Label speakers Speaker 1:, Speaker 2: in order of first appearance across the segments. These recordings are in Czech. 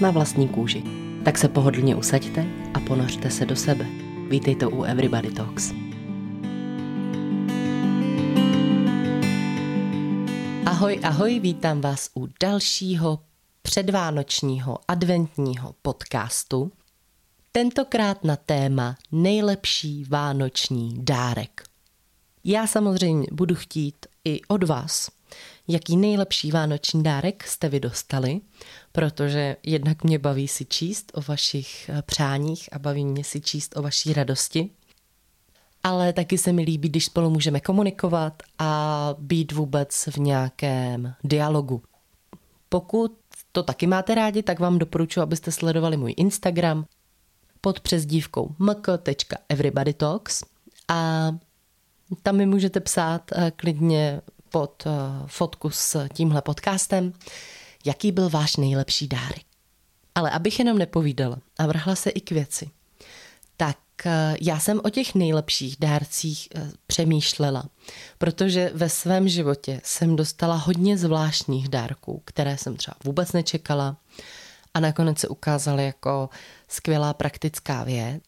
Speaker 1: Na vlastní kůži. Tak se pohodlně usaďte a ponořte se do sebe. Vítejte u Everybody Talks. Ahoj, ahoj, vítám vás u dalšího předvánočního adventního podcastu. Tentokrát na téma nejlepší vánoční dárek. Já samozřejmě budu chtít i od vás jaký nejlepší vánoční dárek jste vy dostali, protože jednak mě baví si číst o vašich eh, přáních a baví mě si číst o vaší radosti. Ale taky se mi líbí, když spolu můžeme komunikovat a být vůbec v nějakém dialogu. Pokud to taky máte rádi, tak vám doporučuji, abyste sledovali můj Instagram pod přezdívkou mk.everybodytalks a tam mi můžete psát eh, klidně pod eh, fotku s tímhle podcastem, jaký byl váš nejlepší dárek. Ale abych jenom nepovídala a vrhla se i k věci, tak eh, já jsem o těch nejlepších dárcích eh, přemýšlela, protože ve svém životě jsem dostala hodně zvláštních dárků, které jsem třeba vůbec nečekala a nakonec se ukázaly jako skvělá praktická věc.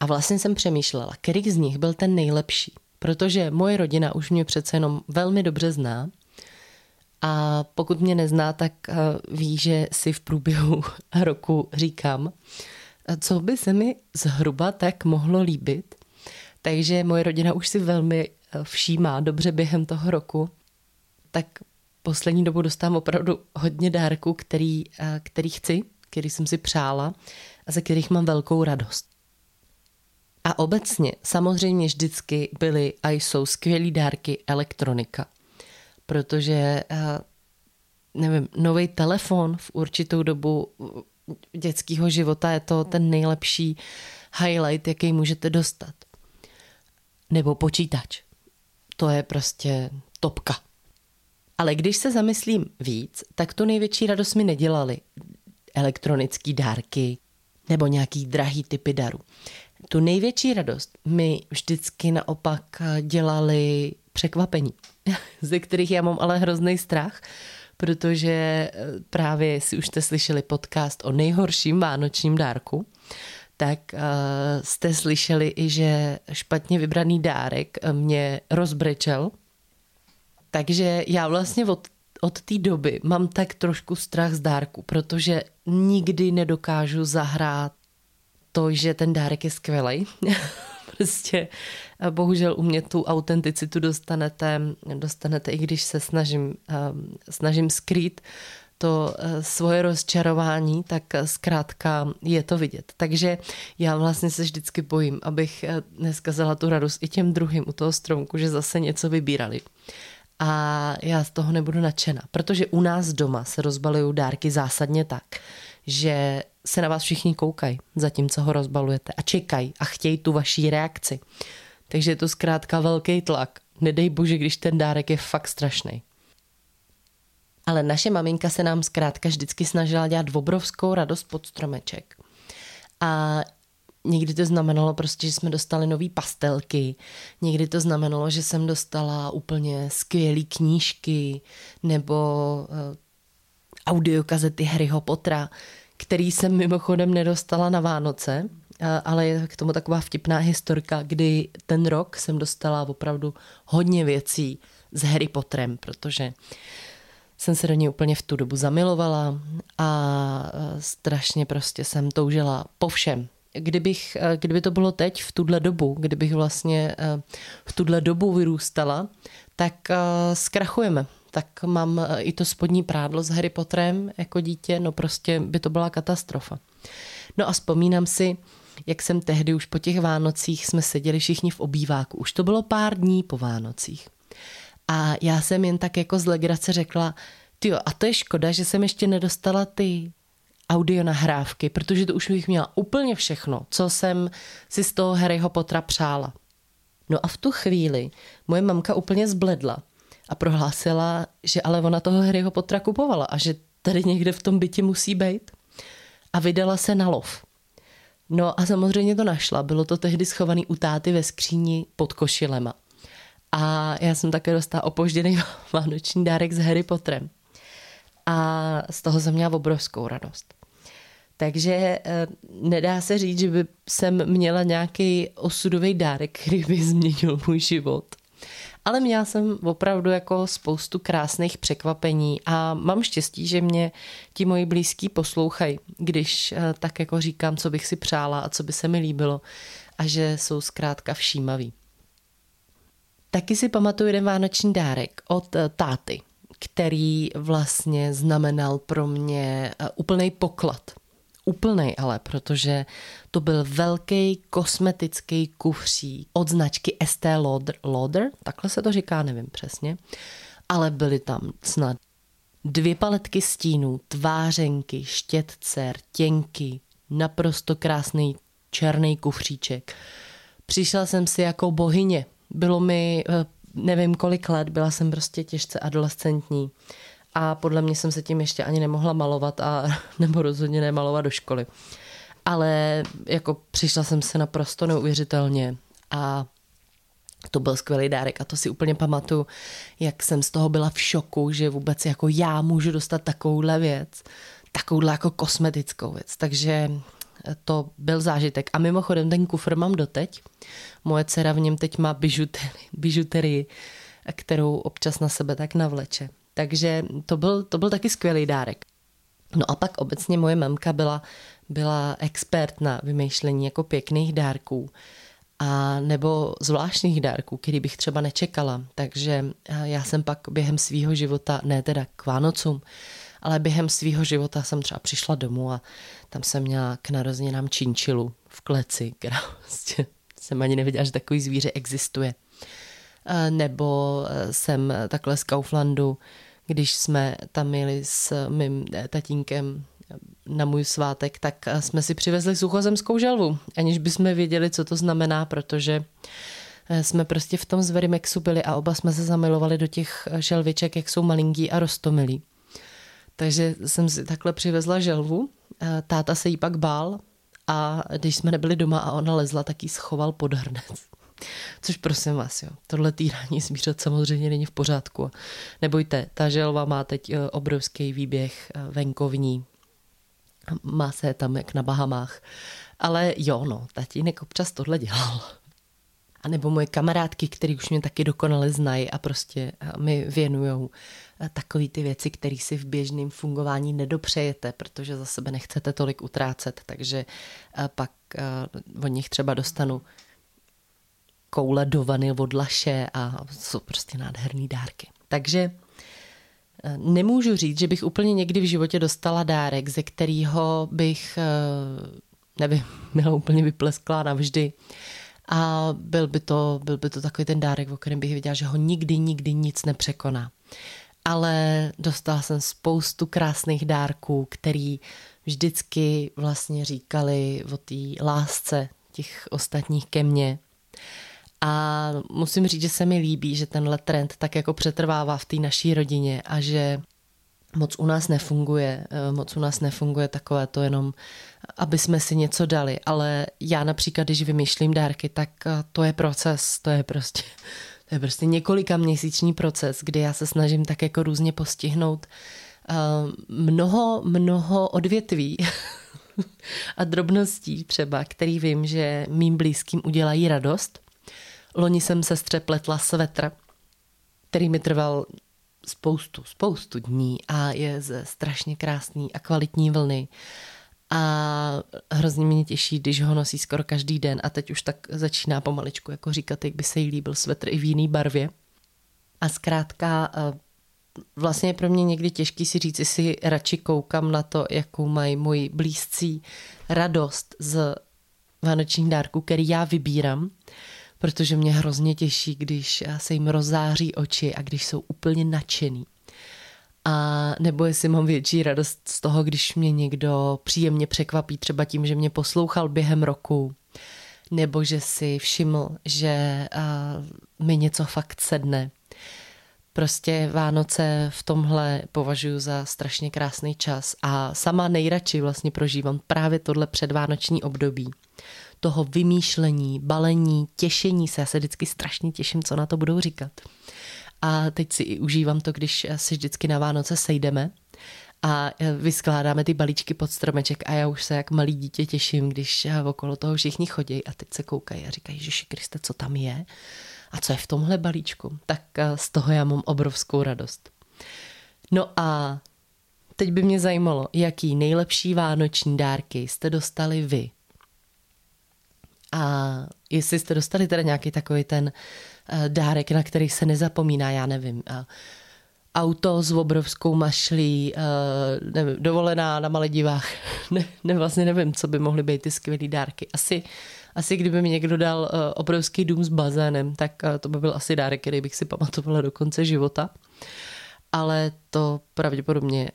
Speaker 1: A vlastně jsem přemýšlela, který z nich byl ten nejlepší protože moje rodina už mě přece jenom velmi dobře zná a pokud mě nezná, tak eh, ví, že si v průběhu roku říkám, eh, co by se mi zhruba tak mohlo líbit. Takže moje rodina už si velmi eh, všímá dobře během toho roku, tak poslední dobu dostávám opravdu hodně dárků, který, který chci, který jsem si přála a ze kterých mám velkou radost. A obecně samozřejmě vždycky byly a jsou skvělý dárky elektronika, protože eh, nevím, nový telefon v určitou dobu dětského života je to ten nejlepší highlight, jaký můžete dostat. Nebo počítač. To je prostě topka. Ale když se zamyslím víc, tak tu největší radost mi nedělali elektronické dárky nebo nějaký drahý typy darů tu největší radost mi vždycky naopak dělali překvapení, ze kterých já mám ale hrozný strach, protože eh, právě si už jste slyšeli podcast o nejhorším vánočním dárku, tak uh, jste slyšeli i, že špatně vybraný dárek mě rozbrečel. Takže já vlastně od, od té doby mám tak trošku strach z dárku, protože nikdy nedokážu zahrát to, že ten dárek je skvělý. prostě bohužel u mě tu autenticitu dostanete, dostanete i když se snažím, um, snažím skrýt to uh, svoje rozčarování, tak zkrátka je to vidět. Takže já vlastně se vždycky bojím, abych neskazala tu radost i těm druhým u toho stromku, že zase něco vybírali. A já z toho nebudu nadšena, protože u nás doma se rozbalují dárky zásadně tak, že se na vás všichni koukají, zatímco ho rozbalujete a čekají a chtějí tu vaší reakci. Takže je to zkrátka velký tlak. Nedej bože, když ten dárek je fakt strašný. Ale naše maminka se nám zkrátka vždycky snažila dělat obrovskou radost pod stromeček. A někdy to znamenalo prostě, že jsme dostali nové pastelky, někdy to znamenalo, že jsem dostala úplně skvělé knížky nebo uh, audiokazety Harryho Pottera který jsem mimochodem nedostala na Vánoce, ale je k tomu taková vtipná historka, kdy ten rok jsem dostala opravdu hodně věcí s Harry Potterem, protože jsem se do něj úplně v tu dobu zamilovala a strašně prostě jsem toužila po všem. Kdybych, kdyby to bylo teď, v tuhle dobu, kdybych vlastně v tuhle dobu vyrůstala, tak zkrachujeme tak mám eh, i to spodní prádlo s Harry Potterem jako dítě, no prostě by to byla katastrofa. No a vzpomínám si, jak jsem tehdy už po těch Vánocích jsme seděli všichni v obýváku. Už to bylo pár dní po Vánocích. A já jsem jen tak jako z legrace řekla, jo, a to je škoda, že jsem ještě nedostala ty audio nahrávky, protože to už bych měla úplně všechno, co jsem si z toho Harryho Pottera přála. No a v tu chvíli moje mamka úplně zbledla a prohlásila, že ale ona toho Harryho Pottera kupovala a že tady někde v tom bytě musí být. A vydala se na lov. No a samozřejmě to našla. Bylo to tehdy schovaný u táty ve skříni pod košilema. A já jsem také dostala opožděný vánoční dárek s Harry Potterem. A z toho jsem měla obrovskou radost. Takže eh, nedá se říct, že by jsem měla nějaký osudový dárek, který by změnil můj život. Ale měla jsem opravdu jako spoustu krásných překvapení a mám štěstí, že mě ti moji blízký poslouchají, když eh, tak jako říkám, co bych si přála a co by se mi líbilo a že jsou zkrátka všímaví. Taky si pamatuju jeden vánoční dárek od eh, táty, který vlastně znamenal pro mě úplný poklad úplný ale, protože to byl velký kosmetický kufřík od značky Estée Lauder, Lauder, takhle se to říká, nevím přesně, ale byly tam snad dvě paletky stínů, tvářenky, štětce, rtěnky, naprosto krásný černý kufříček. Přišla jsem si jako bohyně. Bylo mi eh, nevím kolik let, byla jsem prostě těžce adolescentní a podle mě jsem se tím ještě ani nemohla malovat a nebo rozhodně nemalovat do školy. Ale jako přišla jsem se naprosto neuvěřitelně a to byl skvělý dárek a to si úplně pamatuju, jak jsem z toho byla v šoku, že vůbec jako já můžu dostat takovouhle věc, takovouhle jako kosmetickou věc. Takže to byl zážitek. A mimochodem ten kufr mám doteď. Moje dcera v něm teď má bižuterii, bižuterii kterou občas na sebe tak navleče. Takže to byl, to byl taky skvělý dárek. No a pak obecně moje mamka byla, byla expert na vymýšlení jako pěkných dárků a nebo zvláštních dárků, který bych třeba nečekala. Takže já jsem pak během svého života, ne teda k Vánocům, ale během svého života jsem třeba přišla domů a tam jsem měla k narozeninám činčilu v kleci, která vlastně jsem ani nevěděla, že takový zvíře existuje. Nebo jsem takhle z Kauflandu když jsme tam jeli s mým tatínkem na můj svátek, tak jsme si přivezli suchozemskou želvu, aniž bychom věděli, co to znamená, protože eh, jsme prostě v tom Zverimexu byli a oba jsme se zamilovali do těch želviček, jak jsou malinký a rostomilí. Takže jsem si takhle přivezla želvu, eh, táta se jí pak bál a když jsme nebyli doma a ona lezla, tak jí schoval pod hrnec. Což prosím vás, jo, tohle týrání zvířat samozřejmě není v pořádku. Nebojte, ta želva má teď eh, obrovský výběh eh, venkovní, má se tam jak na Bahamách. Ale jo, no, tatínek občas tohle dělal. A nebo moje kamarádky, které už mě taky dokonale znají a prostě eh, mi věnují takové ty věci, které si v běžném fungování nedopřejete, protože za sebe nechcete tolik utrácet, takže pak od nich třeba dostanu koule do vany od Laše a jsou prostě nádherný dárky. Takže eh, nemůžu říct, že bych úplně někdy v životě dostala dárek, ze kterého bych, eh, nevím, byla úplně vyplesklá navždy. A byl by, to, byl by to takový ten dárek, o kterém bych věděla, že ho nikdy, nikdy nic nepřekoná. Ale dostala jsem spoustu krásných dárků, který vždycky vlastně říkali o té lásce těch ostatních ke mně. A musím říct, že se mi líbí, že tenhle trend tak jako přetrvává v té naší rodině a že moc u nás nefunguje, eh, moc u nás nefunguje takové to jenom, aby jsme si něco dali, ale já například, když vymýšlím dárky, tak eh, to je proces, to je prostě, to je prostě několika měsíční proces, kdy já se snažím tak jako různě postihnout eh, mnoho, mnoho odvětví a drobností třeba, který vím, že mým blízkým udělají radost Loni jsem sestře pletla svetr, který mi trval spoustu, spoustu dní a je ze strašně krásný a kvalitní vlny. A hrozně mě těší, když ho nosí skoro každý den a teď už tak začíná pomaličku jako říkat, jak by se jí líbil svetr i v jiný barvě. A zkrátka eh, vlastně je pro mě někdy těžký si říct, jestli radši koukám na to, jakou mají moji blízcí radost z vánočních dárků, který já vybírám, protože mě hrozně těší, když se jim rozáří oči a když jsou úplně nadšený. A nebo jestli mám větší radost z toho, když mě někdo příjemně překvapí třeba tím, že mě poslouchal během roku, nebo že si všiml, že uh, mi něco fakt sedne. Prostě Vánoce v tomhle považuji za strašně krásný čas a sama nejradši vlastně prožívám právě tohle předvánoční období. Toho vymýšlení, balení, těšení se. Já se vždycky strašně těším, co na to budou říkat. A teď si i užívám to, když se vždycky na Vánoce sejdeme a vyskládáme ty balíčky pod stromeček a já už se jak malý dítě těším, když okolo toho všichni chodí a teď se koukají a říkají, že Kriste, co tam je? A co je v tomhle balíčku? Tak z toho já mám obrovskou radost. No a teď by mě zajímalo, jaký nejlepší vánoční dárky jste dostali vy. A jestli jste dostali teda nějaký takový ten Eh, dárek, na který se nezapomíná, já nevím. Eh, auto s obrovskou mašlí, eh, nevím, dovolená na Maledivách. Ne, ne, vlastně nevím, co by mohly být ty skvělé dárky. Asi, asi kdyby mi někdo dal obrovský dům s bazénem, tak to by byl asi dárek, který bych si pamatovala do konce života. Ale to pravděpodobně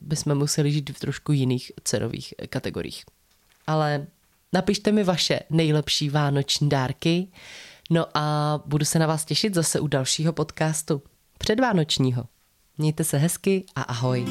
Speaker 1: bychom museli žít v trošku jiných cenových kategoriích. Ale napište mi vaše nejlepší vánoční dárky No a budu se na vás těšit zase u dalšího podcastu předvánočního. Mějte se hezky a ahoj.